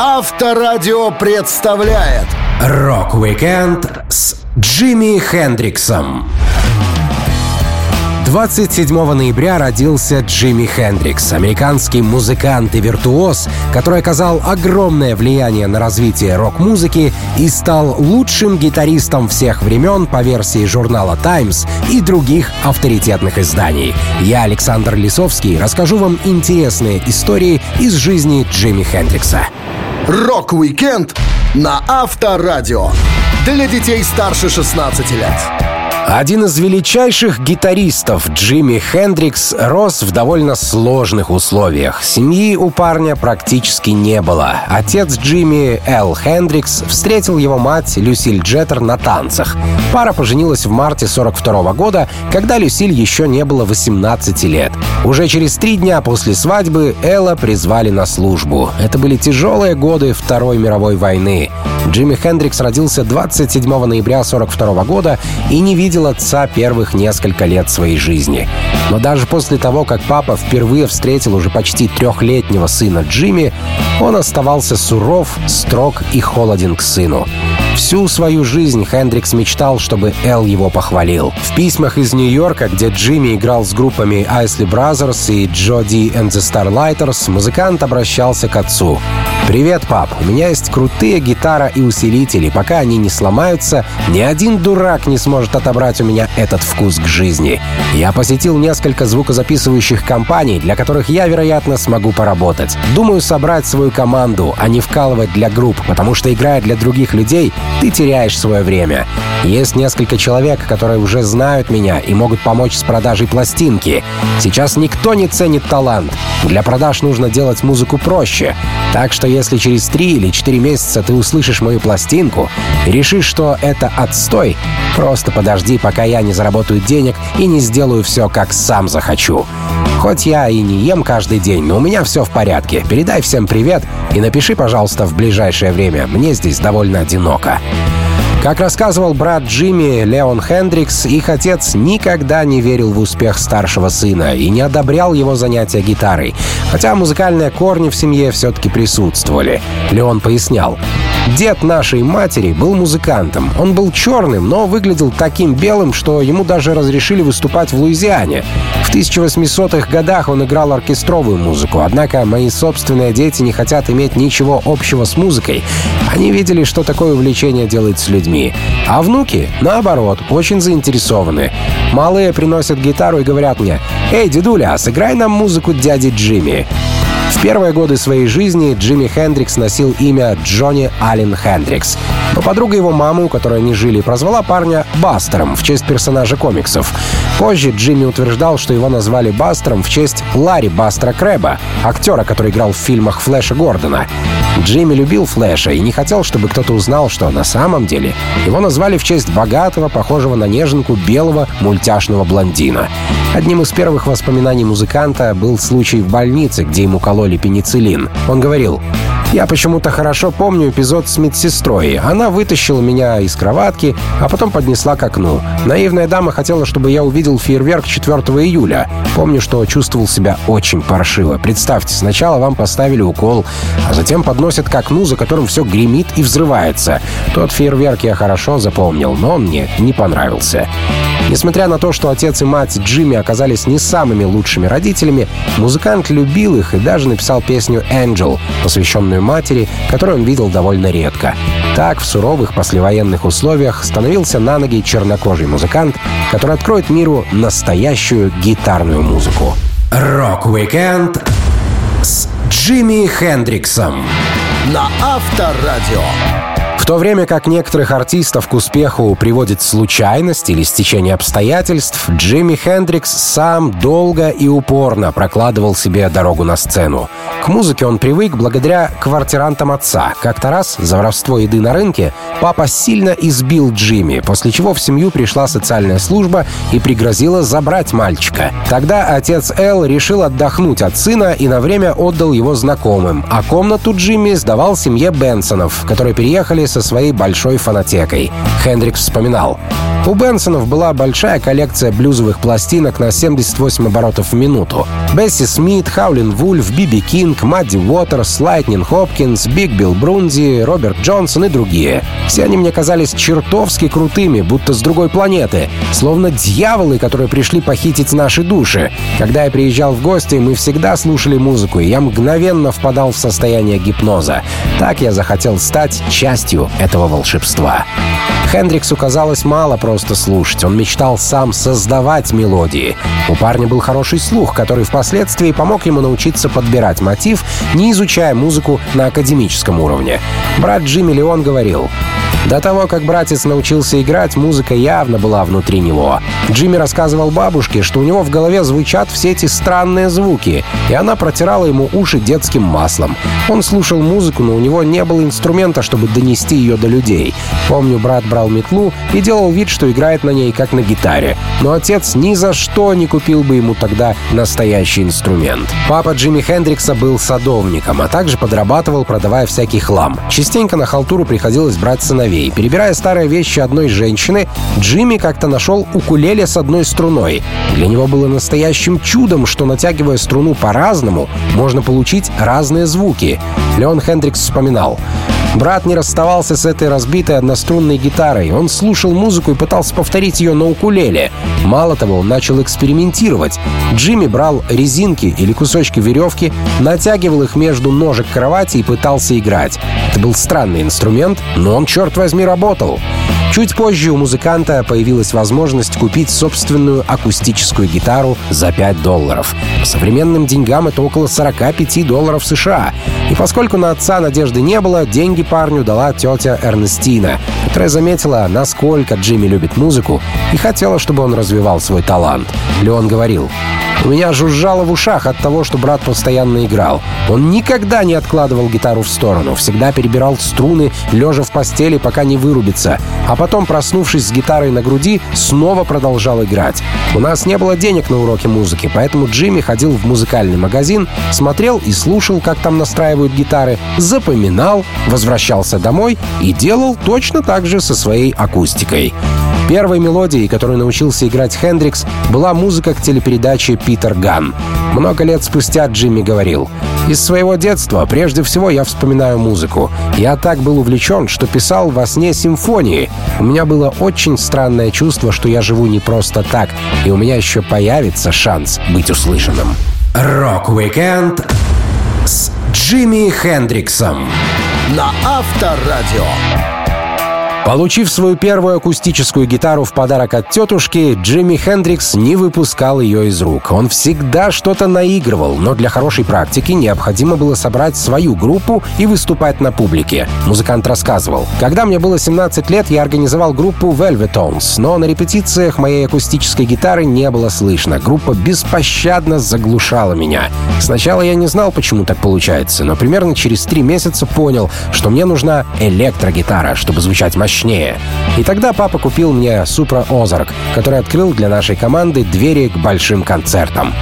Авторадио представляет Рок-викенд с Джимми Хендриксом. 27 ноября родился Джимми Хендрикс, американский музыкант и виртуоз, который оказал огромное влияние на развитие рок-музыки и стал лучшим гитаристом всех времен по версии журнала Times и других авторитетных изданий. Я, Александр Лисовский, расскажу вам интересные истории из жизни Джимми Хендрикса. Рок-викенд на Авторадио. Для детей старше 16 лет. Один из величайших гитаристов Джимми Хендрикс рос в довольно сложных условиях. Семьи у парня практически не было. Отец Джимми, Эл Хендрикс, встретил его мать Люсиль Джеттер на танцах. Пара поженилась в марте 42 года, когда Люсиль еще не было 18 лет. Уже через три дня после свадьбы Эла призвали на службу. Это были тяжелые годы Второй мировой войны. Джимми Хендрикс родился 27 ноября 42 года и не видел отца первых несколько лет своей жизни. Но даже после того, как папа впервые встретил уже почти трехлетнего сына Джимми, он оставался суров, строг и холоден к сыну. Всю свою жизнь Хендрикс мечтал, чтобы Эл его похвалил. В письмах из Нью-Йорка, где Джимми играл с группами Isley Brothers и Jody and the Starlighters, музыкант обращался к отцу. «Привет, пап, у меня есть крутые гитара и усилители. Пока они не сломаются, ни один дурак не сможет отобрать у меня этот вкус к жизни. Я посетил несколько звукозаписывающих компаний, для которых я, вероятно, смогу поработать. Думаю собрать свою команду, а не вкалывать для групп, потому что, играя для других людей, ты теряешь свое время. Есть несколько человек, которые уже знают меня и могут помочь с продажей пластинки. Сейчас никто не ценит талант. Для продаж нужно делать музыку проще. Так что если через три или четыре месяца ты услышишь мою пластинку и решишь, что это отстой, просто подожди, пока я не заработаю денег и не сделаю все, как сам захочу. Хоть я и не ем каждый день, но у меня все в порядке. Передай всем привет и напиши, пожалуйста, в ближайшее время. Мне здесь довольно одиноко. Как рассказывал брат Джимми, Леон Хендрикс, их отец никогда не верил в успех старшего сына и не одобрял его занятия гитарой, хотя музыкальные корни в семье все-таки присутствовали. Леон пояснял. Дед нашей матери был музыкантом. Он был черным, но выглядел таким белым, что ему даже разрешили выступать в Луизиане. В 1800-х годах он играл оркестровую музыку, однако мои собственные дети не хотят иметь ничего общего с музыкой. Они видели, что такое увлечение делает с людьми. А внуки, наоборот, очень заинтересованы. Малые приносят гитару и говорят мне, «Эй, дедуля, сыграй нам музыку дяди Джимми». Первые годы своей жизни Джимми Хендрикс носил имя Джонни Аллен Хендрикс. Но подруга его мамы, у которой они жили, прозвала парня Бастером в честь персонажа комиксов. Позже Джимми утверждал, что его назвали Бастером в честь Ларри Бастера Крэба, актера, который играл в фильмах Флэша Гордона. Джимми любил Флэша и не хотел, чтобы кто-то узнал, что на самом деле его назвали в честь богатого, похожего на неженку, белого мультяшного блондина. Одним из первых воспоминаний музыканта был случай в больнице, где ему кололи пенициллин. Он говорил, я почему-то хорошо помню эпизод с медсестрой. Она вытащила меня из кроватки, а потом поднесла к окну. Наивная дама хотела, чтобы я увидел фейерверк 4 июля. Помню, что чувствовал себя очень паршиво. Представьте, сначала вам поставили укол, а затем подносят к окну, за которым все гремит и взрывается. Тот фейерверк я хорошо запомнил, но он мне не понравился. Несмотря на то, что отец и мать Джимми оказались не самыми лучшими родителями, музыкант любил их и даже написал песню «Angel», посвященную матери, которую он видел довольно редко. Так, в суровых послевоенных условиях становился на ноги чернокожий музыкант, который откроет миру настоящую гитарную музыку. Рок-викенд с Джимми Хендриксом на Авторадио то время как некоторых артистов к успеху приводит случайность или стечение обстоятельств, Джимми Хендрикс сам долго и упорно прокладывал себе дорогу на сцену. К музыке он привык благодаря квартирантам отца. Как-то раз за воровство еды на рынке папа сильно избил Джимми, после чего в семью пришла социальная служба и пригрозила забрать мальчика. Тогда отец Эл решил отдохнуть от сына и на время отдал его знакомым, а комнату Джимми сдавал семье Бенсонов, которые переехали со своей большой фонотекой. Хендрикс вспоминал. У Бенсонов была большая коллекция блюзовых пластинок на 78 оборотов в минуту. Бесси Смит, Хаулин Вульф, Би Би Кинг, Мадди Уотерс, Лайтнин Хопкинс, Биг Билл Брунзи, Роберт Джонсон и другие. Все они мне казались чертовски крутыми, будто с другой планеты. Словно дьяволы, которые пришли похитить наши души. Когда я приезжал в гости, мы всегда слушали музыку, и я мгновенно впадал в состояние гипноза. Так я захотел стать частью этого волшебства. Хендриксу казалось мало просто слушать. Он мечтал сам создавать мелодии. У парня был хороший слух, который впоследствии помог ему научиться подбирать мотив, не изучая музыку на академическом уровне. Брат Джимми Леон говорил, до того, как братец научился играть, музыка явно была внутри него. Джимми рассказывал бабушке, что у него в голове звучат все эти странные звуки, и она протирала ему уши детским маслом. Он слушал музыку, но у него не было инструмента, чтобы донести ее до людей. Помню, брат брал метлу и делал вид, что играет на ней, как на гитаре. Но отец ни за что не купил бы ему тогда настоящий инструмент. Папа Джимми Хендрикса был садовником, а также подрабатывал, продавая всякий хлам. Частенько на халтуру приходилось брать сыновей. Перебирая старые вещи одной женщины, Джимми как-то нашел укулеле с одной струной. Для него было настоящим чудом, что натягивая струну по-разному, можно получить разные звуки. Леон Хендрикс вспоминал. Брат не расставался с этой разбитой однострунной гитарой. Он слушал музыку и пытался повторить ее на укулеле. Мало того, он начал экспериментировать. Джимми брал резинки или кусочки веревки, натягивал их между ножек кровати и пытался играть. Это был странный инструмент, но он, черт возьми, работал. Чуть позже у музыканта появилась возможность купить собственную акустическую гитару за 5 долларов. По современным деньгам это около 45 долларов США. И поскольку на отца надежды не было, деньги парню дала тетя Эрнестина, которая заметила, насколько Джимми любит музыку и хотела, чтобы он развивал свой талант. Леон говорил, у меня жужжало в ушах от того, что брат постоянно играл. Он никогда не откладывал гитару в сторону, всегда перебирал струны, лежа в постели, пока не вырубится. А потом, проснувшись с гитарой на груди, снова продолжал играть. У нас не было денег на уроки музыки, поэтому Джимми ходил в музыкальный магазин, смотрел и слушал, как там настраивают гитары, запоминал, возвращался домой и делал точно так же со своей акустикой. Первой мелодией, которую научился играть Хендрикс, была музыка к телепередаче «Питер Ган». Много лет спустя Джимми говорил, «Из своего детства прежде всего я вспоминаю музыку. Я так был увлечен, что писал во сне симфонии. У меня было очень странное чувство, что я живу не просто так, и у меня еще появится шанс быть услышанным». Рок-викенд с Джимми Хендриксом на Авторадио. Получив свою первую акустическую гитару в подарок от тетушки, Джимми Хендрикс не выпускал ее из рук. Он всегда что-то наигрывал, но для хорошей практики необходимо было собрать свою группу и выступать на публике. Музыкант рассказывал. «Когда мне было 17 лет, я организовал группу Velvetones, но на репетициях моей акустической гитары не было слышно. Группа беспощадно заглушала меня. Сначала я не знал, почему так получается, но примерно через три месяца понял, что мне нужна электрогитара, чтобы звучать мощнее мощнее. И тогда папа купил мне Supra Ozark, который открыл для нашей команды двери к большим концертам.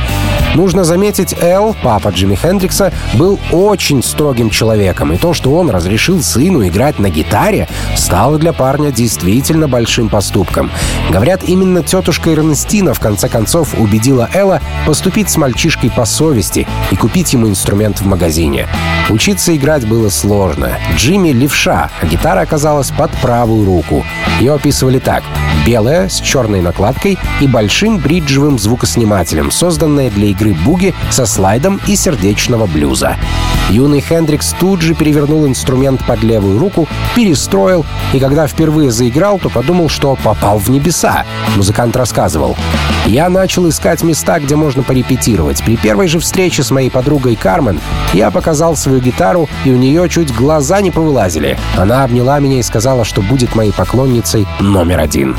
Нужно заметить, Эл, папа Джимми Хендрикса, был очень строгим человеком, и то, что он разрешил сыну играть на гитаре, стало для парня действительно большим поступком. Говорят, именно тетушка Эрнестина в конце концов убедила Элла поступить с мальчишкой по совести и купить ему инструмент в магазине. Учиться играть было сложно. Джимми — левша, а гитара оказалась под правую руку. Ее описывали так. Белая, с черной накладкой и большим бриджевым звукоснимателем, созданная для игры буги со слайдом и сердечного блюза. Юный Хендрикс тут же перевернул инструмент под левую руку, перестроил, и когда впервые заиграл, то подумал, что попал в небеса. Музыкант рассказывал. «Я начал искать места, где можно порепетировать. При первой же встрече с моей подругой Кармен я показал свою гитару, и у нее чуть глаза не повылазили. Она обняла меня и сказала, что будет моей поклонницей номер один».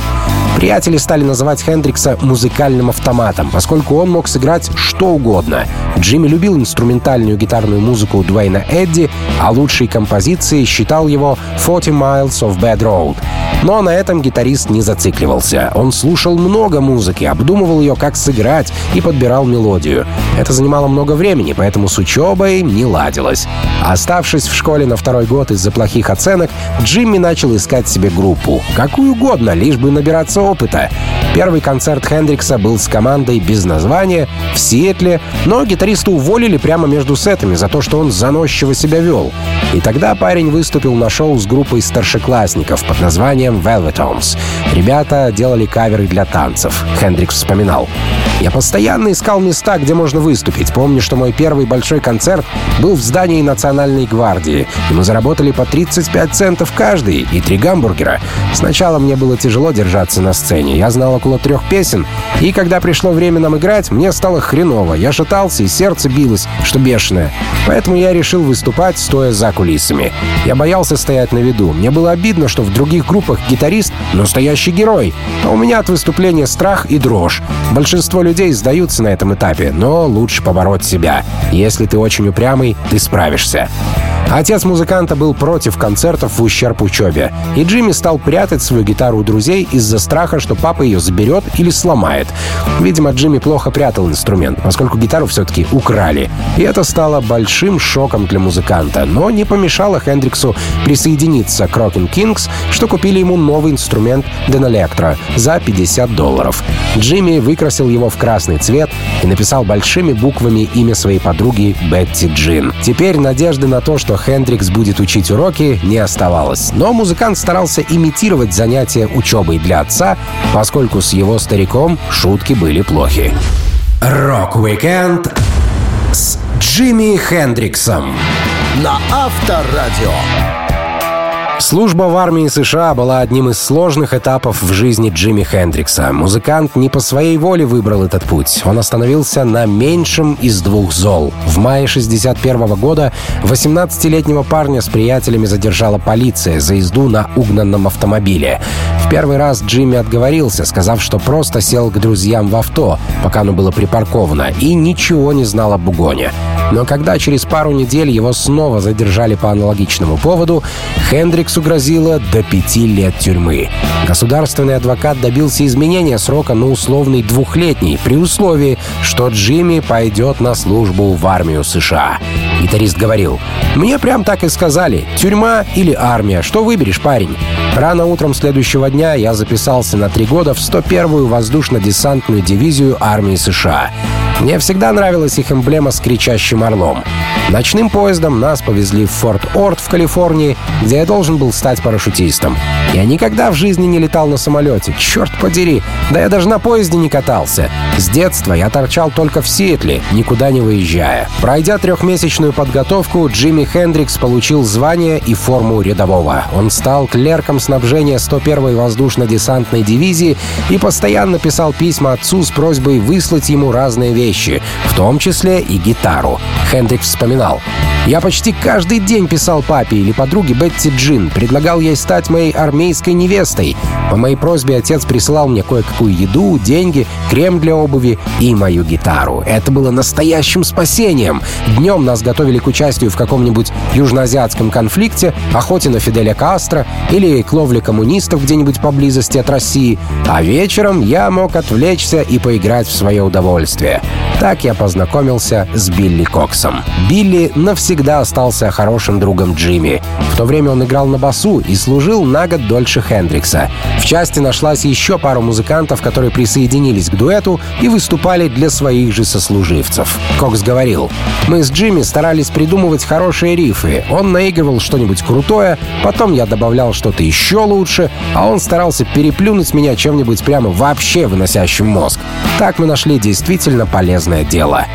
Приятели стали называть Хендрикса музыкальным автоматом, поскольку он мог сыграть что угодно. Джимми любил инструментальную гитарную музыку Дуэйна Эдди, а лучшей композицией считал его «40 Miles of Bad Road». Но на этом гитарист не зацикливался. Он слушал много музыки, обдумывал ее, как сыграть, и подбирал мелодию. Это занимало много времени, поэтому с учебой не ладилось. Оставшись в школе на второй год из-за плохих оценок, Джимми начал искать себе группу. Какую угодно, лишь бы набираться опыта. Первый концерт Хендрикса был с командой без названия в Сиэтле, но гитариста уволили прямо между сетами за то, что он заносчиво себя вел. И тогда парень выступил на шоу с группой старшеклассников под названием Velvetones. Ребята делали каверы для танцев. Хендрикс вспоминал. Я постоянно искал места, где можно выступить. Помню, что мой первый большой концерт был в здании Национальной гвардии, и мы заработали по 35 центов каждый и три гамбургера. Сначала мне было тяжело держаться на сцене. Я знал около трех песен, и когда пришло время нам играть, мне стало хреново. Я шатался, и сердце билось, что бешеное. Поэтому я решил выступать, стоя за кулисами. Я боялся стоять на виду. Мне было обидно, что в других группах гитарист — настоящий герой, а у меня от выступления страх и дрожь. Большинство людей сдаются на этом этапе, но лучше побороть себя. Если ты очень упрямый, ты справишься. Отец музыканта был против концертов в ущерб учебе, и Джимми стал прятать свою гитару у друзей из-за страха, что папа ее заберет или сломает. Видимо, Джимми плохо прятал инструмент, поскольку гитару все-таки украли. И это стало большим шоком для музыканта, но не помешало Хендриксу присоединиться к Rockin' Kings, что купили ему новый инструмент Electro за 50 долларов. Джимми выкрасил его в красный цвет и написал большими буквами имя своей подруги Бетти Джин. Теперь надежды на то, что Хендрикс будет учить уроки, не оставалось. Но музыкант старался имитировать занятия учебой для отца, поскольку с его стариком шутки были плохи. Рок-викенд с Джимми Хендриксом на Авторадио. Служба в армии США была одним из сложных этапов в жизни Джимми Хендрикса. Музыкант не по своей воле выбрал этот путь. Он остановился на меньшем из двух зол. В мае 61 года 18-летнего парня с приятелями задержала полиция за езду на угнанном автомобиле. Первый раз Джимми отговорился, сказав, что просто сел к друзьям в авто, пока оно было припарковано, и ничего не знал об угоне. Но когда через пару недель его снова задержали по аналогичному поводу, Хендриксу грозило до пяти лет тюрьмы. Государственный адвокат добился изменения срока на условный двухлетний при условии, что Джимми пойдет на службу в армию США. Гитарист говорил, «Мне прям так и сказали, тюрьма или армия, что выберешь, парень?» Рано утром следующего дня я записался на три года в 101-ю воздушно-десантную дивизию армии США. Мне всегда нравилась их эмблема с кричащим орлом. Ночным поездом нас повезли в Форт Орт в Калифорнии, где я должен был стать парашютистом. Я никогда в жизни не летал на самолете, черт подери, да я даже на поезде не катался. С детства я торчал только в Сиэтле, никуда не выезжая. Пройдя трехмесячную подготовку, Джимми Хендрикс получил звание и форму рядового. Он стал клерком снабжения 101-й воздушно-десантной дивизии и постоянно писал письма отцу с просьбой выслать ему разные вещи вещи, в том числе и гитару. Хендрик вспоминал. «Я почти каждый день писал папе или подруге Бетти Джин, предлагал ей стать моей армейской невестой. По моей просьбе отец присылал мне кое-какую еду, деньги, крем для обуви и мою гитару. Это было настоящим спасением. Днем нас готовили к участию в каком-нибудь южноазиатском конфликте, охоте на Фиделя Кастро или к ловле коммунистов где-нибудь поблизости от России, а вечером я мог отвлечься и поиграть в свое удовольствие. Так я познакомился с Билли Коксом. Билли навсегда остался хорошим другом Джимми. В то время он играл на басу и служил на год дольше Хендрикса. В части нашлась еще пара музыкантов, которые присоединились к дуэту и выступали для своих же сослуживцев. Кокс говорил, «Мы с Джимми старались придумывать хорошие рифы. Он наигрывал что-нибудь крутое, потом я добавлял что-то еще лучше, а он старался переплюнуть меня чем-нибудь прямо вообще выносящим мозг. Так мы нашли действительно полезное дело.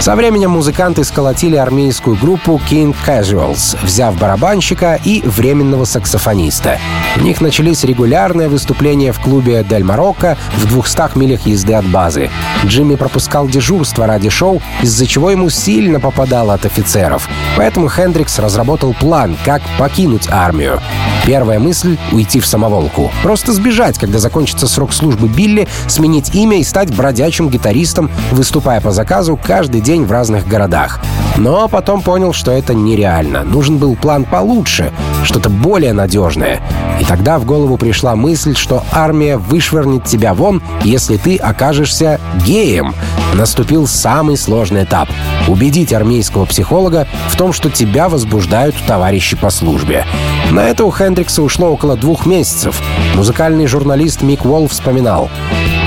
Со временем музыканты сколотили армейскую группу King Casuals, взяв барабанщика и временного саксофониста. У них начались регулярные выступления в клубе Дель Марокко в 200 милях езды от базы. Джимми пропускал дежурство ради шоу, из-за чего ему сильно попадало от офицеров. Поэтому Хендрикс разработал план, как покинуть армию. Первая мысль — уйти в самоволку. Просто сбежать, когда закончится срок службы Билли, сменить имя и стать бродячим гитаристом, выступая по заказу каждый день в разных городах. Но потом понял, что это нереально. Нужен был план получше. Что-то более надежное. И тогда в голову пришла мысль, что армия вышвырнет тебя вон, если ты окажешься геем. Наступил самый сложный этап — убедить армейского психолога в том, что тебя возбуждают товарищи по службе. На это у Хендрикса ушло около двух месяцев. Музыкальный журналист Мик Уолл вспоминал.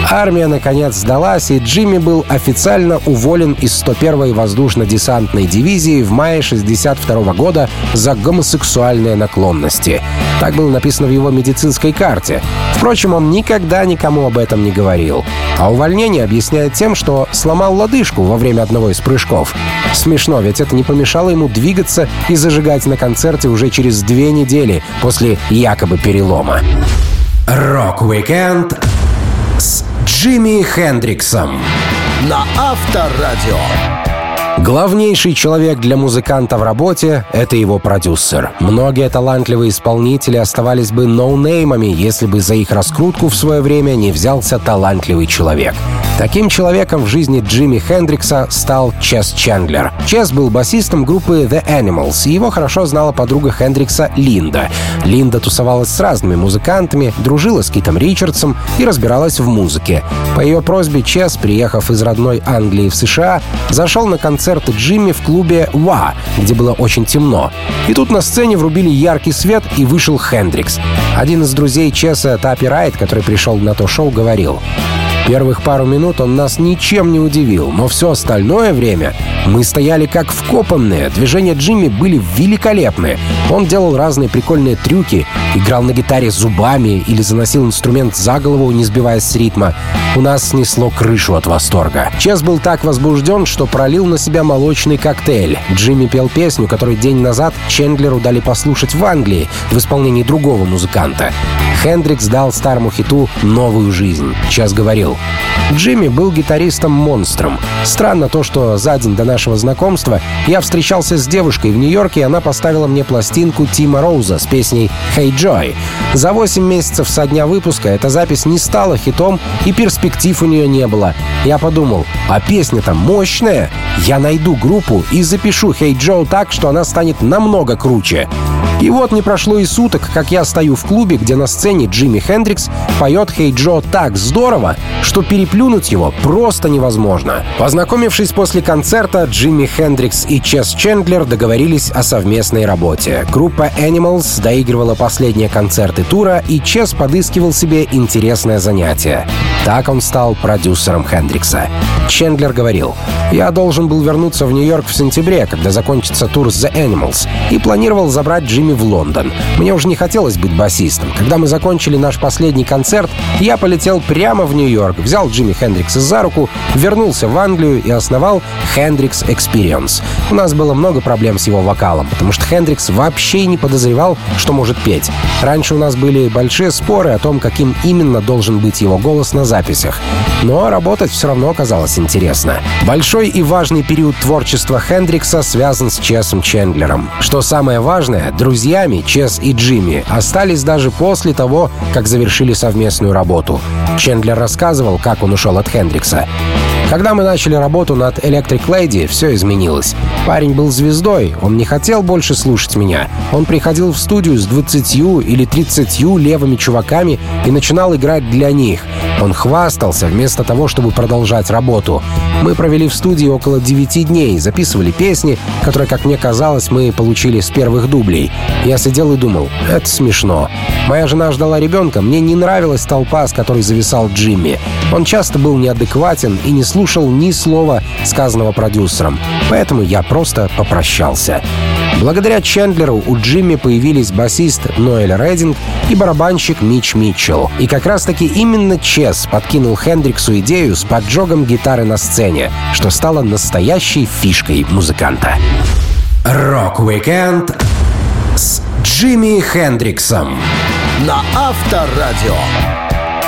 Армия, наконец, сдалась, и Джимми был официально уволен из 101-й воздушно-десантной дивизии в мае 62 года за гомосексуальные наклонности. Так было написано в его медицинской карте. Впрочем, он никогда никому об этом не говорил. А увольнение объясняет тем, что сломал лодыжку во время одного из прыжков. Смешно, ведь это не помешало ему двигаться и зажигать на концерте уже через две недели после якобы перелома. Рок-викенд с Джимми Хендриксом на Авторадио. Главнейший человек для музыканта в работе — это его продюсер. Многие талантливые исполнители оставались бы ноунеймами, если бы за их раскрутку в свое время не взялся талантливый человек. Таким человеком в жизни Джимми Хендрикса стал Чес Чендлер. Чес был басистом группы The Animals, и его хорошо знала подруга Хендрикса Линда. Линда тусовалась с разными музыкантами, дружила с Китом Ричардсом и разбиралась в музыке. По ее просьбе Чес, приехав из родной Англии в США, зашел на концерт Джимми в клубе «Ва», где было очень темно. И тут на сцене врубили яркий свет, и вышел Хендрикс. Один из друзей Чеса, Тапи Райт, который пришел на то шоу, говорил Первых пару минут он нас ничем не удивил, но все остальное время мы стояли как вкопанные. Движения Джимми были великолепны. Он делал разные прикольные трюки, играл на гитаре зубами или заносил инструмент за голову, не сбиваясь с ритма. У нас снесло крышу от восторга. Чес был так возбужден, что пролил на себя молочный коктейль. Джимми пел песню, которую день назад Чендлеру дали послушать в Англии в исполнении другого музыканта. Хендрикс дал старому хиту новую жизнь. Час говорил, Джимми был гитаристом-монстром. Странно то, что за день до нашего знакомства я встречался с девушкой в Нью-Йорке, и она поставила мне пластинку Тима Роуза с песней «Hey Joy». За 8 месяцев со дня выпуска эта запись не стала хитом, и перспектив у нее не было. Я подумал, а песня-то мощная. Я найду группу и запишу «Hey Joe» так, что она станет намного круче. И вот не прошло и суток, как я стою в клубе, где на сцене Джимми Хендрикс поет «Хей Джо» так здорово, что переплюнуть его просто невозможно. Познакомившись после концерта, Джимми Хендрикс и Чес Чендлер договорились о совместной работе. Группа Animals доигрывала последние концерты тура, и Чес подыскивал себе интересное занятие. Так он стал продюсером Хендрикса. Чендлер говорил, «Я должен был вернуться в Нью-Йорк в сентябре, когда закончится тур The Animals, и планировал забрать Джимми в Лондон. Мне уже не хотелось быть басистом. Когда мы закончили наш последний концерт, я полетел прямо в Нью-Йорк, взял Джимми Хендрикса за руку, вернулся в Англию и основал Hendrix Experience. У нас было много проблем с его вокалом, потому что Хендрикс вообще не подозревал, что может петь. Раньше у нас были большие споры о том, каким именно должен быть его голос на записях. Но работать все равно оказалось интересно. Большой и важный период творчества Хендрикса связан с Чесом Чендлером. Что самое важное, друзьями Чес и Джимми остались даже после того, как завершили совместную работу. Чендлер рассказывал, как он ушел от Хендрикса. Когда мы начали работу над Electric Lady, все изменилось. Парень был звездой, он не хотел больше слушать меня. Он приходил в студию с 20 или 30 левыми чуваками и начинал играть для них. Он хвастался вместо того, чтобы продолжать работу. Мы провели в студии около 9 дней, записывали песни, которые, как мне казалось, мы получили с первых дублей. Я сидел и думал, это смешно. Моя жена ждала ребенка, мне не нравилась толпа, с которой зависал Джимми. Он часто был неадекватен и не слушал ни слова, сказанного продюсером. Поэтому я просто попрощался. Благодаря Чендлеру у Джимми появились басист Ноэль Рединг и барабанщик Мич Митчелл. И как раз-таки именно Чес подкинул Хендриксу идею с поджогом гитары на сцене, что стало настоящей фишкой музыканта. Рок-викенд с Джимми Хендриксом на Авторадио.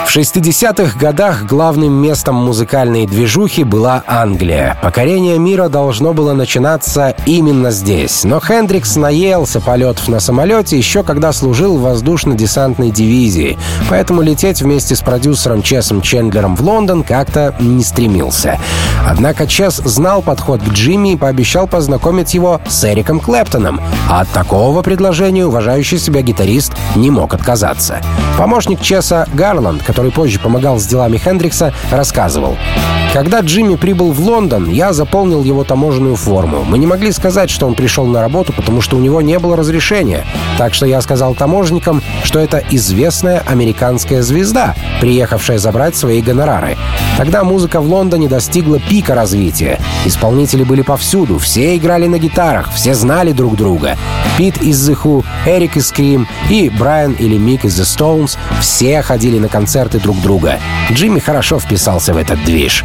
В 60-х годах главным местом музыкальной движухи была Англия. Покорение мира должно было начинаться именно здесь. Но Хендрикс наелся полетов на самолете еще когда служил в воздушно-десантной дивизии. Поэтому лететь вместе с продюсером Чесом Чендлером в Лондон как-то не стремился. Однако Чес знал подход к Джимми и пообещал познакомить его с Эриком Клэптоном. А от такого предложения уважающий себя гитарист не мог отказаться. Помощник Чеса Гарланд, который позже помогал с делами Хендрикса, рассказывал. Когда Джимми прибыл в Лондон, я заполнил его таможенную форму. Мы не могли сказать, что он пришел на работу, потому что у него не было разрешения. Так что я сказал таможникам, что это известная американская звезда, приехавшая забрать свои гонорары. Тогда музыка в Лондоне достигла пика развития. Исполнители были повсюду, все играли на гитарах, все знали друг друга. Пит из The Who, Эрик из Scream и Брайан или Мик из The Stones все ходили на концерты друг друга. Джимми хорошо вписался в этот движ.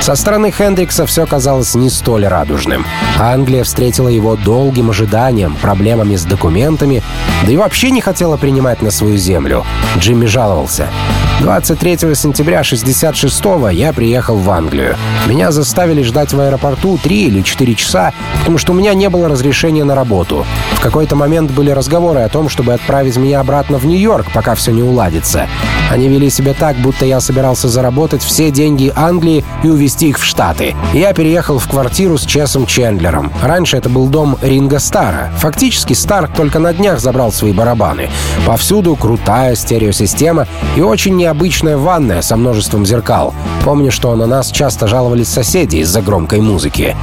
Со стороны Хендрикса все казалось не столь радужным. Англия встретила его долгим ожиданием, проблемами с документами, да и вообще не хотела принимать на свою землю. Джимми жаловался. 23 сентября 66-го я приехал в Англию. Меня заставили ждать в аэропорту 3 или 4 часа, потому что у меня не было разрешения на работу. В какой-то момент были разговоры о том, чтобы отправить меня обратно в Нью-Йорк, пока все не уладится. Они вели себя так, будто я собирался заработать все деньги Англии и увезти их в Штаты. Я переехал в квартиру с Чесом Чендлером. Раньше это был дом Ринга Стара. Фактически Стар только на днях забрал свои барабаны. Повсюду крутая стереосистема и очень необычная ванная со множеством зеркал. Помню, что на нас часто жаловались соседи из-за громкой музыки.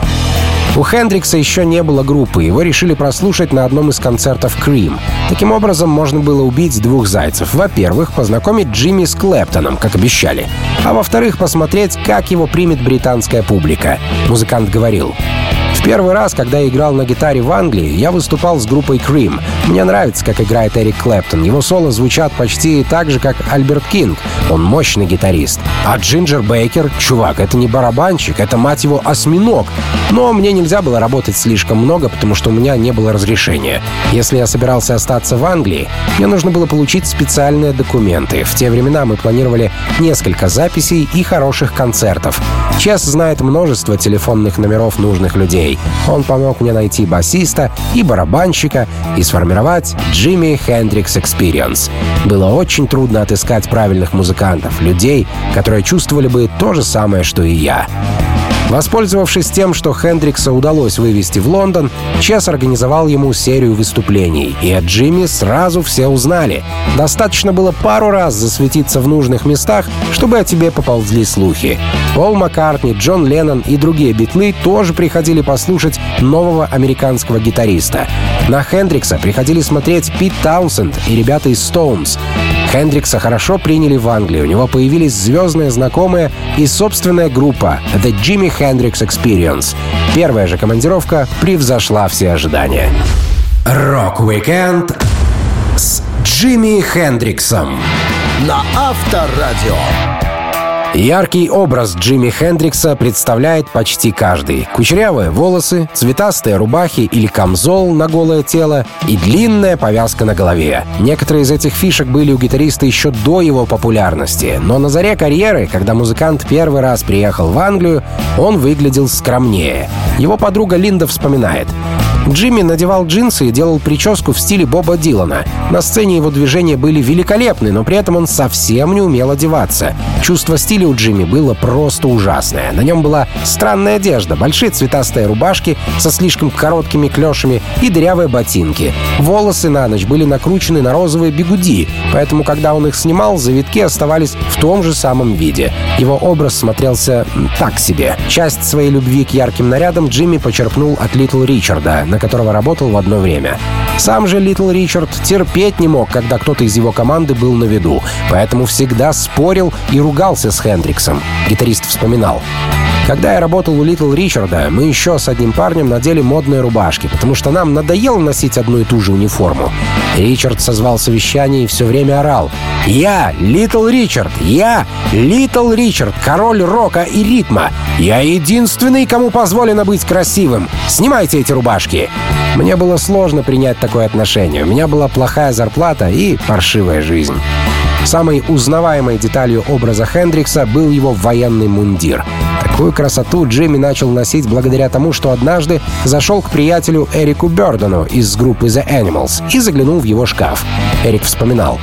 У Хендрикса еще не было группы, его решили прослушать на одном из концертов Cream. Таким образом, можно было убить двух зайцев. Во-первых, познакомить Джимми с Клэптоном, как обещали. А во-вторых, посмотреть, как его примет британская публика. Музыкант говорил, Первый раз, когда я играл на гитаре в Англии, я выступал с группой Cream. Мне нравится, как играет Эрик Клэптон. Его соло звучат почти так же, как Альберт Кинг. Он мощный гитарист. А Джинджер Бейкер, чувак, это не барабанщик, это, мать его, осьминог. Но мне нельзя было работать слишком много, потому что у меня не было разрешения. Если я собирался остаться в Англии, мне нужно было получить специальные документы. В те времена мы планировали несколько записей и хороших концертов. Чес знает множество телефонных номеров нужных людей. Он помог мне найти басиста и барабанщика и сформировать Jimmy Hendrix Experience. Было очень трудно отыскать правильных музыкантов, людей, которые чувствовали бы то же самое, что и я. Воспользовавшись тем, что Хендрикса удалось вывести в Лондон, Чес организовал ему серию выступлений, и от Джимми сразу все узнали. Достаточно было пару раз засветиться в нужных местах, чтобы о тебе поползли слухи. Пол Маккартни, Джон Леннон и другие битлы тоже приходили послушать нового американского гитариста. На Хендрикса приходили смотреть Пит Таунсенд и ребята из Stones. Хендрикса хорошо приняли в Англии, у него появились звездные знакомые и собственная группа The Jimi Hendrix Experience. Первая же командировка превзошла все ожидания. Рок-викенд с Джимми Хендриксом на Авторадио. Яркий образ Джимми Хендрикса представляет почти каждый. Кучерявые волосы, цветастые рубахи или камзол на голое тело и длинная повязка на голове. Некоторые из этих фишек были у гитариста еще до его популярности, но на заре карьеры, когда музыкант первый раз приехал в Англию, он выглядел скромнее. Его подруга Линда вспоминает. Джимми надевал джинсы и делал прическу в стиле Боба Дилана. На сцене его движения были великолепны, но при этом он совсем не умел одеваться. Чувство стиля у Джимми было просто ужасное. На нем была странная одежда, большие цветастые рубашки со слишком короткими клешами и дырявые ботинки. Волосы на ночь были накручены на розовые бигуди, поэтому, когда он их снимал, завитки оставались в том же самом виде. Его образ смотрелся так себе. Часть своей любви к ярким нарядам Джимми почерпнул от Литл Ричарда, на которого работал в одно время. Сам же Литл Ричард терпеть не мог, когда кто-то из его команды был на виду, поэтому всегда спорил и ругался с Хендриксом. Гитарист вспоминал. Когда я работал у Литл Ричарда, мы еще с одним парнем надели модные рубашки, потому что нам надоело носить одну и ту же униформу. Ричард созвал совещание и все время орал. «Я Литл Ричард! Я Литл Ричард, король рока и ритма! Я единственный, кому позволено быть красивым! Снимайте эти рубашки!» Мне было сложно принять такое отношение. У меня была плохая зарплата и паршивая жизнь. Самой узнаваемой деталью образа Хендрикса был его военный мундир. Такую красоту Джимми начал носить благодаря тому, что однажды зашел к приятелю Эрику Бёрдену из группы The Animals и заглянул в его шкаф. Эрик вспоминал.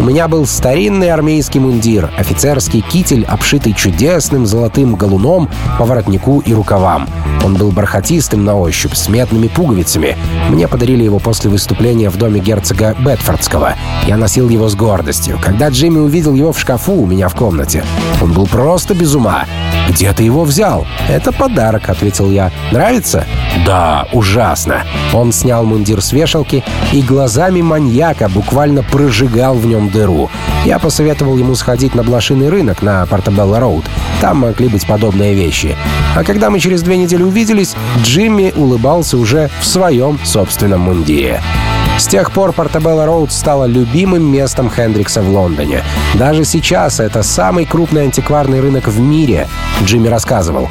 У меня был старинный армейский мундир, офицерский китель, обшитый чудесным золотым галуном по воротнику и рукавам. Он был бархатистым на ощупь, с медными пуговицами. Мне подарили его после выступления в доме герцога Бетфордского. Я носил его с гордостью. Когда Джимми увидел его в шкафу у меня в комнате, он был просто без ума. «Где ты его взял?» «Это подарок», — ответил я. «Нравится?» «Да, ужасно». Он снял мундир с вешалки и глазами маньяка буквально прожигал в нем дыру. Я посоветовал ему сходить на блошиный рынок на Портабелла Роуд. Там могли быть подобные вещи. А когда мы через две недели увиделись, Джимми улыбался уже в своем собственном мундире. С тех пор Портабелла Роуд стала любимым местом Хендрикса в Лондоне. Даже сейчас это самый крупный антикварный рынок в мире, Джимми рассказывал.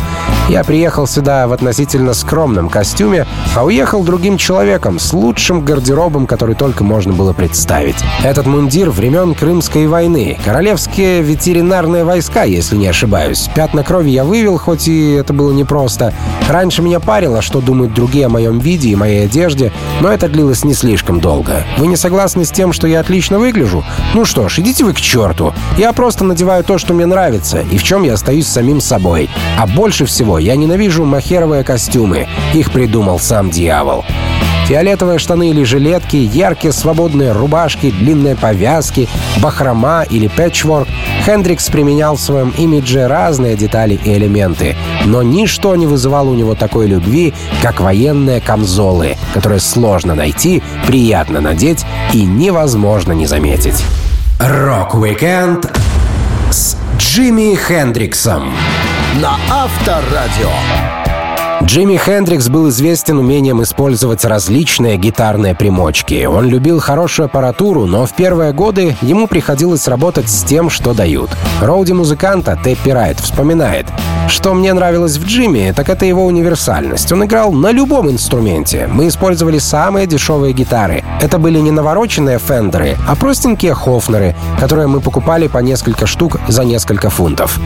Я приехал сюда в относительно скромном костюме, а уехал другим человеком с лучшим гардеробом, который только можно было представить. Этот мундир времен Крымской войны. Королевские ветеринарные войска, если не ошибаюсь. Пятна крови я вывел, хоть и это было непросто. Раньше меня парило, что думают другие о моем виде и моей одежде, но это длилось не слишком долго. Вы не согласны с тем, что я отлично выгляжу? Ну что ж, идите вы к черту. Я просто надеваю то, что мне нравится, и в чем я остаюсь самим собой. А больше всего я ненавижу махеровые костюмы. Их придумал сам дьявол. Фиолетовые штаны или жилетки, яркие свободные рубашки, длинные повязки, бахрома или пэтчворк. Хендрикс применял в своем имидже разные детали и элементы. Но ничто не вызывало у него такой любви, как военные камзолы, которые сложно найти, приятно надеть и невозможно не заметить. Rock-Weekend с Джимми Хендриксом на Авторадио. Джимми Хендрикс был известен умением использовать различные гитарные примочки. Он любил хорошую аппаратуру, но в первые годы ему приходилось работать с тем, что дают. Роуди музыканта Тэппи Райт вспоминает. Что мне нравилось в Джимми, так это его универсальность. Он играл на любом инструменте. Мы использовали самые дешевые гитары. Это были не навороченные фендеры, а простенькие хофнеры, которые мы покупали по несколько штук за несколько фунтов.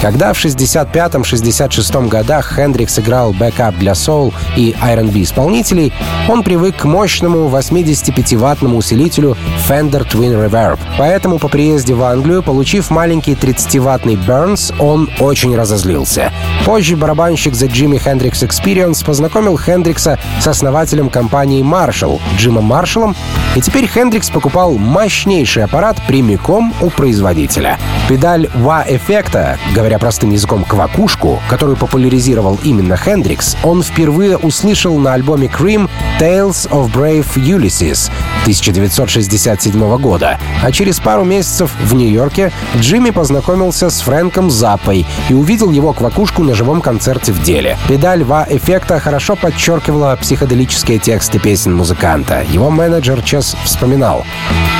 Когда в 65-66 годах Хендрикс играл backup для соул и R&B исполнителей, он привык к мощному 85-ваттному усилителю Fender Twin Reverb. Поэтому по приезде в Англию, получив маленький 30-ваттный Burns, он очень разозлился. Позже барабанщик The Jimi Hendrix Experience познакомил Хендрикса с основателем компании Marshall, Джимом Маршаллом, и теперь Хендрикс покупал мощнейший аппарат прямиком у производителя. Педаль ва-эффекта, говоря простым языком, квакушку, которую популяризировал именно Хендрикс, он впервые услышал на альбоме Cream Tales of Brave Ulysses 1967 года. А через пару месяцев в Нью-Йорке Джимми познакомился с Фрэнком Заппой и увидел его квакушку на живом концерте в деле. Педаль ва-эффекта хорошо подчеркивала психоделические тексты песен музыканта. Его менеджер Чес вспоминал.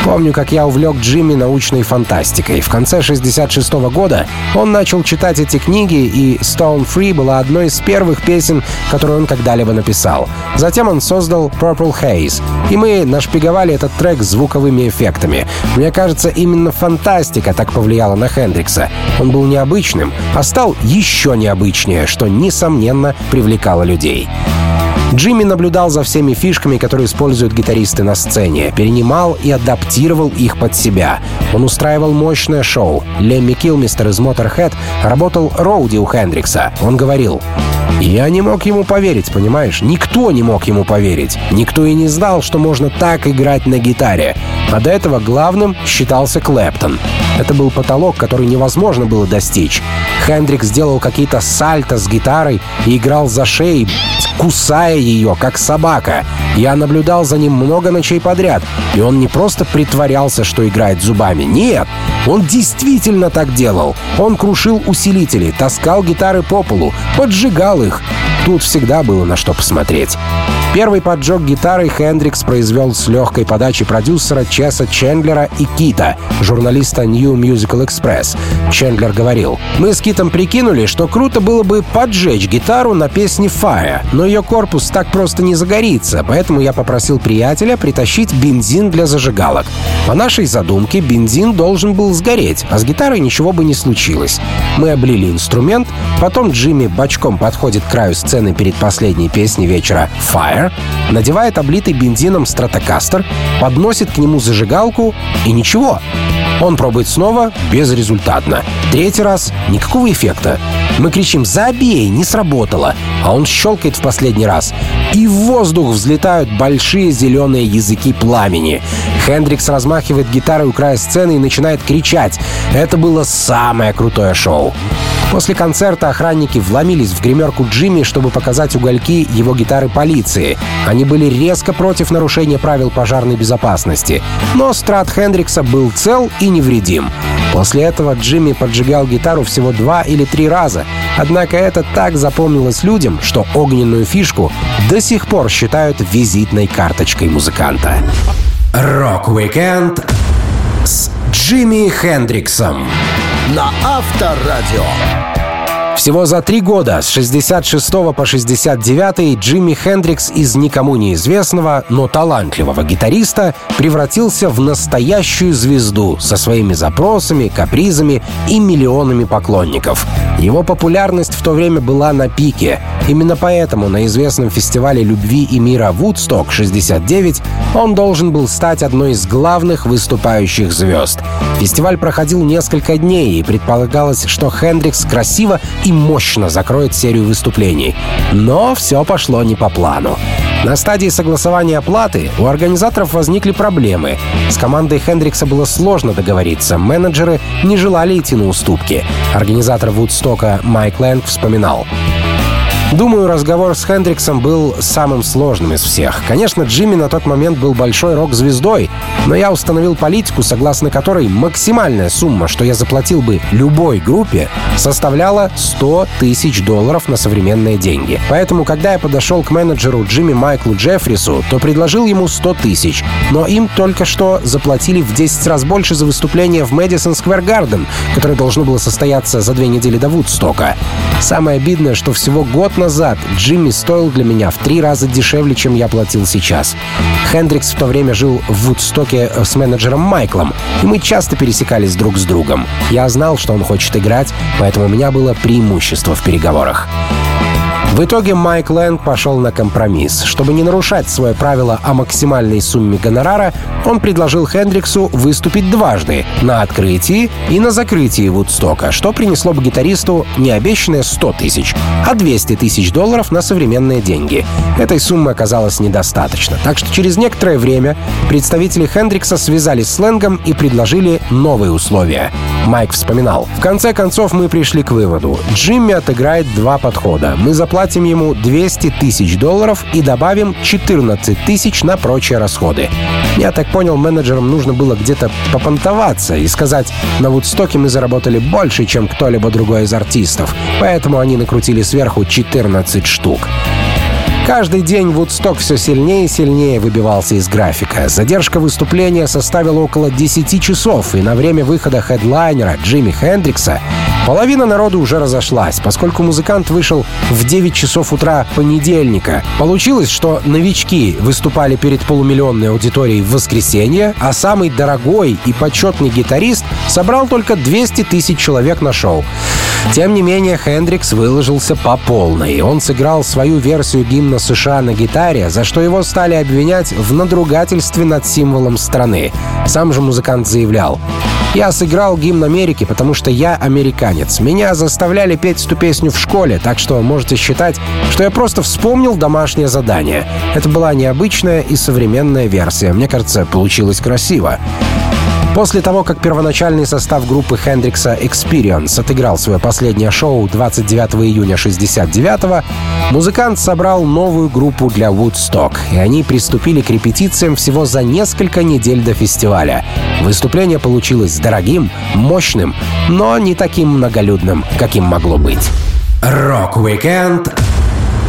«Помню, как я увлек Джимми научной фантастикой. В конце 66 года он начал читать эти книги, и Stone Free была одной из первых песен, которую он когда-либо написал. Затем он создал Purple Haze, и мы нашпиговали этот трек звуковыми эффектами. Мне кажется, именно фантастика так повлияла на Хендрикса. Он был необычным, а стал еще необычнее, что, несомненно, привлекало людей. Джимми наблюдал за всеми фишками, которые используют гитаристы на сцене, перенимал и адаптировал их под себя. Он устраивал мощное шоу. Лемми Килмистер из Motorhead работал роуди у Хендрикса. Он говорил, я не мог ему поверить, понимаешь? Никто не мог ему поверить. Никто и не знал, что можно так играть на гитаре. А до этого главным считался Клэптон. Это был потолок, который невозможно было достичь. Хендрикс сделал какие-то сальто с гитарой и играл за шеей, кусая ее, как собака. Я наблюдал за ним много ночей подряд, и он не просто притворялся, что играет зубами. Нет, он действительно так делал. Он крушил усилители, таскал гитары по полу, поджигал их. Тут всегда было на что посмотреть. Первый поджог гитары Хендрикс произвел с легкой подачи продюсера Чеса Чендлера и Кита, журналиста New Musical Express. Чендлер говорил, «Мы с Китом прикинули, что круто было бы поджечь гитару на песне Fire, но ее корпус так просто не загорится, поэтому я попросил приятеля притащить бензин для зажигалок. По нашей задумке бензин должен был сгореть, а с гитарой ничего бы не случилось. Мы облили инструмент, потом Джимми бочком подходит к краю сцены перед последней песней вечера «Fire», надевает облитый бензином стратокастер, подносит к нему зажигалку и ничего. Он пробует снова, безрезультатно. Третий раз — никакого эффекта. Мы кричим «Забей!» Не сработало. А он щелкает в последний раз. И в воздух взлетают большие зеленые языки пламени. Хендрикс размахивает гитарой у края сцены и начинает кричать. Это было самое крутое шоу. После концерта охранники вломились в гримерку Джимми, чтобы показать угольки его гитары полиции. Они были резко против нарушения правил пожарной безопасности. Но страт Хендрикса был цел и невредим. После этого Джимми поджигал гитару всего два или три раза. Однако это так запомнилось людям, что огненную фишку до сих пор считают визитной карточкой музыканта. Rock-Weekend с Джимми Хендриксом на Авторадио. Всего за три года, с 66 по 69 Джимми Хендрикс из никому неизвестного, но талантливого гитариста превратился в настоящую звезду со своими запросами, капризами и миллионами поклонников. Его популярность в то время была на пике. Именно поэтому на известном фестивале любви и мира Woodstock 69 он должен был стать одной из главных выступающих звезд. Фестиваль проходил несколько дней, и предполагалось, что Хендрикс красиво и и мощно закроет серию выступлений. Но все пошло не по плану. На стадии согласования оплаты у организаторов возникли проблемы. С командой Хендрикса было сложно договориться, менеджеры не желали идти на уступки. Организатор Вудстока Майк Лэнг вспоминал. Думаю, разговор с Хендриксом был самым сложным из всех. Конечно, Джимми на тот момент был большой рок-звездой, но я установил политику, согласно которой максимальная сумма, что я заплатил бы любой группе, составляла 100 тысяч долларов на современные деньги. Поэтому, когда я подошел к менеджеру Джимми Майклу Джеффрису, то предложил ему 100 тысяч, но им только что заплатили в 10 раз больше за выступление в Мэдисон Сквер Гарден, которое должно было состояться за две недели до Вудстока. Самое обидное, что всего год назад Джимми стоил для меня в три раза дешевле, чем я платил сейчас. Хендрикс в то время жил в Вудстоке с менеджером Майклом, и мы часто пересекались друг с другом. Я знал, что он хочет играть, поэтому у меня было преимущество в переговорах. В итоге Майк Лэнг пошел на компромисс. Чтобы не нарушать свое правило о максимальной сумме гонорара, он предложил Хендриксу выступить дважды — на открытии и на закрытии Вудстока, что принесло бы гитаристу не обещанные 100 тысяч, а 200 тысяч долларов на современные деньги. Этой суммы оказалось недостаточно, так что через некоторое время представители Хендрикса связались с Лэнгом и предложили новые условия. Майк вспоминал. «В конце концов мы пришли к выводу. Джимми отыграет два подхода. Мы заплатим ему 200 тысяч долларов и добавим 14 тысяч на прочие расходы. Я так понял, менеджерам нужно было где-то попонтоваться и сказать, на Вудстоке мы заработали больше, чем кто-либо другой из артистов, поэтому они накрутили сверху 14 штук. Каждый день Вудсток все сильнее и сильнее выбивался из графика. Задержка выступления составила около 10 часов, и на время выхода хедлайнера Джимми Хендрикса половина народу уже разошлась, поскольку музыкант вышел в 9 часов утра понедельника. Получилось, что новички выступали перед полумиллионной аудиторией в воскресенье, а самый дорогой и почетный гитарист собрал только 200 тысяч человек на шоу. Тем не менее, Хендрикс выложился по полной. Он сыграл свою версию гимна США на гитаре, за что его стали обвинять в надругательстве над символом страны. Сам же музыкант заявлял, я сыграл гимн Америки, потому что я американец. Меня заставляли петь эту песню в школе, так что можете считать, что я просто вспомнил домашнее задание. Это была необычная и современная версия. Мне кажется, получилось красиво. После того, как первоначальный состав группы Хендрикса Experience отыграл свое последнее шоу 29 июня 69 музыкант собрал новую группу для Woodstock, и они приступили к репетициям всего за несколько недель до фестиваля. Выступление получилось дорогим, мощным, но не таким многолюдным, каким могло быть. Rock-Weekend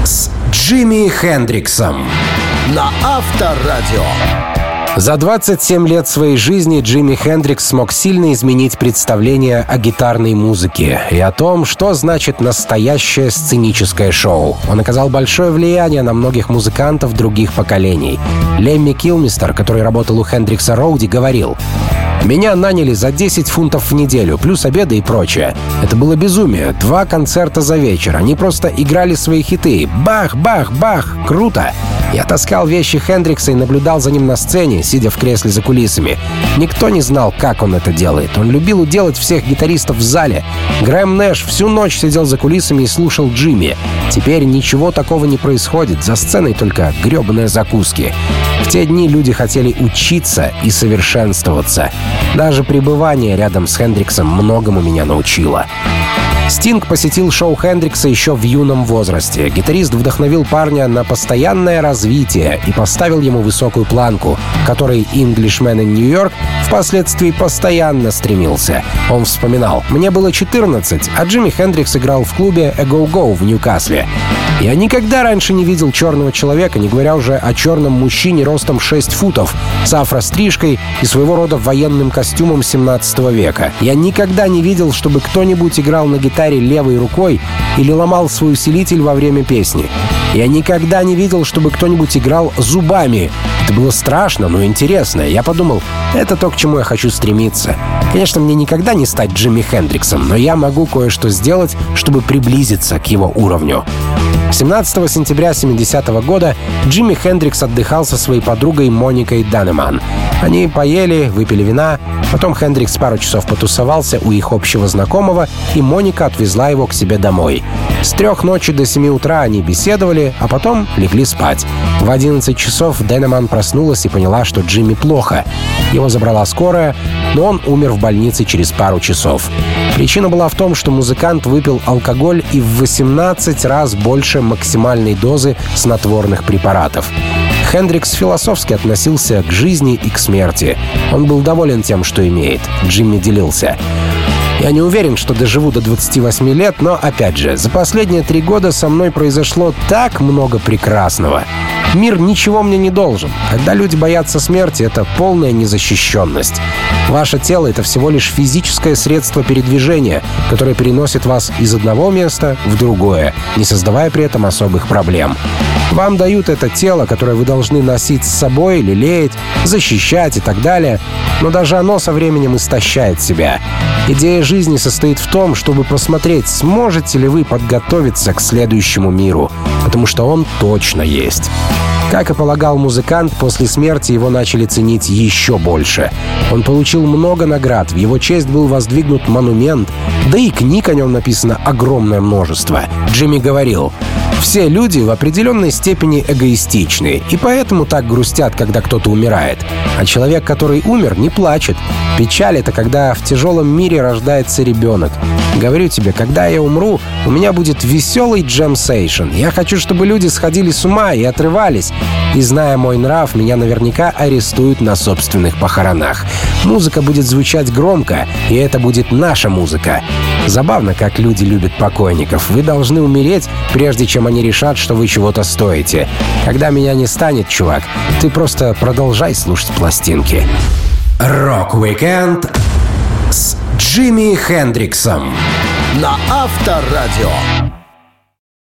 с Джимми Хендриксом на Авторадио. За 27 лет своей жизни Джимми Хендрикс смог сильно изменить представление о гитарной музыке и о том, что значит настоящее сценическое шоу. Он оказал большое влияние на многих музыкантов других поколений. Лемми Килмистер, который работал у Хендрикса Роуди, говорил, меня наняли за 10 фунтов в неделю, плюс обеды и прочее. Это было безумие. Два концерта за вечер. Они просто играли свои хиты. Бах, бах, бах. Круто. Я таскал вещи Хендрикса и наблюдал за ним на сцене, сидя в кресле за кулисами. Никто не знал, как он это делает. Он любил уделать всех гитаристов в зале. Грэм Нэш всю ночь сидел за кулисами и слушал Джимми. Теперь ничего такого не происходит. За сценой только гребаные закуски. В те дни люди хотели учиться и совершенствоваться. Даже пребывание рядом с Хендриксом многому меня научило. Стинг посетил шоу Хендрикса еще в юном возрасте. Гитарист вдохновил парня на постоянное развитие и поставил ему высокую планку, которой Englishman in New York впоследствии постоянно стремился. Он вспоминал, «Мне было 14, а Джимми Хендрикс играл в клубе A Go Go в Ньюкасле. Я никогда раньше не видел черного человека, не говоря уже о черном мужчине ростом 6 футов, с афрострижкой и своего рода военным костюмом 17 века. Я никогда не видел, чтобы кто-нибудь играл на гитаре левой рукой или ломал свой усилитель во время песни. Я никогда не видел, чтобы кто-нибудь играл зубами. Это было страшно, но интересно. Я подумал, это то, к чему я хочу стремиться. Конечно, мне никогда не стать Джимми Хендриксом, но я могу кое-что сделать, чтобы приблизиться к его уровню. 17 сентября 70 -го года Джимми Хендрикс отдыхал со своей подругой Моникой Данеман. Они поели, выпили вина, потом Хендрикс пару часов потусовался у их общего знакомого, и Моника отвезла его к себе домой. С трех ночи до 7 утра они беседовали, а потом легли спать. В 11 часов Денеман проснулась и поняла, что Джимми плохо. Его забрала скорая, но он умер в больнице через пару часов. Причина была в том, что музыкант выпил алкоголь и в 18 раз больше максимальной дозы снотворных препаратов. Хендрикс философски относился к жизни и к смерти. Он был доволен тем, что имеет. Джимми делился. Я не уверен, что доживу до 28 лет, но, опять же, за последние три года со мной произошло так много прекрасного. Мир ничего мне не должен. Когда люди боятся смерти, это полная незащищенность. Ваше тело — это всего лишь физическое средство передвижения, которое переносит вас из одного места в другое, не создавая при этом особых проблем. Вам дают это тело, которое вы должны носить с собой, лелеять, защищать и так далее, но даже оно со временем истощает себя. Идея жизни состоит в том, чтобы посмотреть, сможете ли вы подготовиться к следующему миру, потому что он точно есть. Как и полагал музыкант, после смерти его начали ценить еще больше. Он получил много наград, в его честь был воздвигнут монумент, да и книг о нем написано огромное множество. Джимми говорил, все люди в определенной степени эгоистичны, и поэтому так грустят, когда кто-то умирает. А человек, который умер, не плачет. Печаль — это когда в тяжелом мире рождается ребенок. Говорю тебе, когда я умру, у меня будет веселый джемсейшн. Я хочу, чтобы люди сходили с ума и отрывались. И зная мой нрав, меня наверняка арестуют на собственных похоронах. Музыка будет звучать громко, и это будет наша музыка. Забавно, как люди любят покойников. Вы должны умереть, прежде чем они решат, что вы чего-то стоите. Когда меня не станет, чувак, ты просто продолжай слушать пластинки. Rock-Weekend с Джимми Хендриксом на Авторадио.